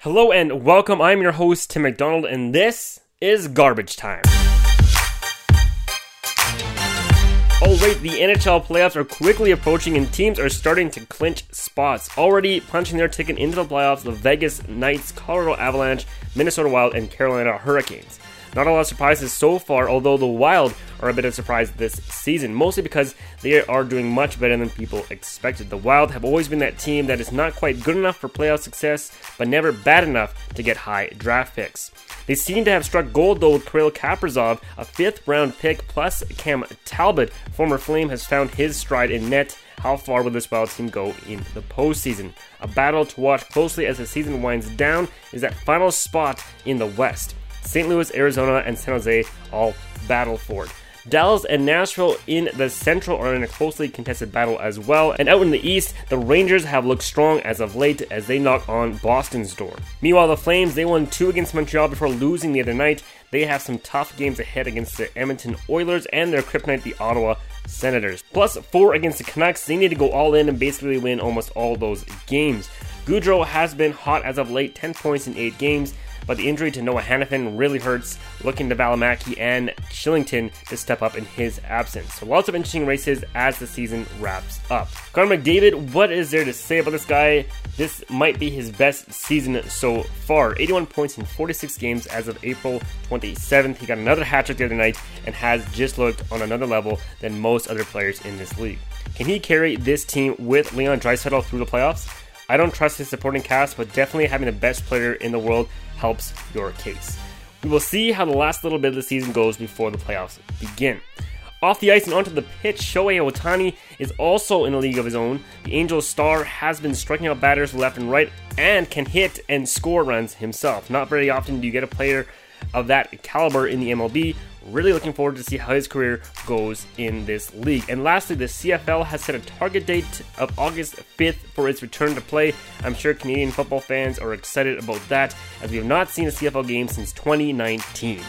Hello and welcome. I'm your host, Tim McDonald, and this is Garbage Time. Alright, the NHL playoffs are quickly approaching and teams are starting to clinch spots. Already punching their ticket into the playoffs, the Vegas Knights, Colorado Avalanche, Minnesota Wild, and Carolina Hurricanes. Not a lot of surprises so far, although the Wild are a bit of a surprise this season, mostly because they are doing much better than people expected. The Wild have always been that team that is not quite good enough for playoff success, but never bad enough to get high draft picks. They seem to have struck gold though with Kirill Kaprizov, a fifth round pick, plus Cam Talbot, former Flame, has found his stride in net. How far will this Wild team go in the postseason? A battle to watch closely as the season winds down is that final spot in the West. St. Louis, Arizona, and San Jose all battle for it. Dallas and Nashville in the Central are in a closely contested battle as well. And out in the East, the Rangers have looked strong as of late as they knock on Boston's door. Meanwhile, the Flames, they won two against Montreal before losing the other night. They have some tough games ahead against the Edmonton Oilers and their kryptonite, the Ottawa Senators. Plus, four against the Canucks. They need to go all in and basically win almost all those games. Gaudreau has been hot as of late, 10 points in 8 games but the injury to Noah Hanifin really hurts, looking to Valimaki and Kylington to step up in his absence. So lots of interesting races as the season wraps up. Connor McDavid, what is there to say about this guy? This might be his best season so far. 81 points in 46 games as of April 27th. He got another hat trick the other night and has just looked on another level than most other players in this league. Can he carry this team with Leon Draisaitl through the playoffs? I don't trust his supporting cast, but definitely having the best player in the world helps your case. We will see how the last little bit of the season goes before the playoffs begin. Off the ice and onto the pitch, Shohei Ohtani is also in a league of his own. The Angels star has been striking out batters left and right and can hit and score runs himself. Not very often do you get a player of that caliber in the MLB. Really looking forward to see how his career goes in this league. And lastly, the CFL has set a target date of August 5th for its return to play. I'm sure Canadian football fans are excited about that, as we have not seen a CFL game since 2019.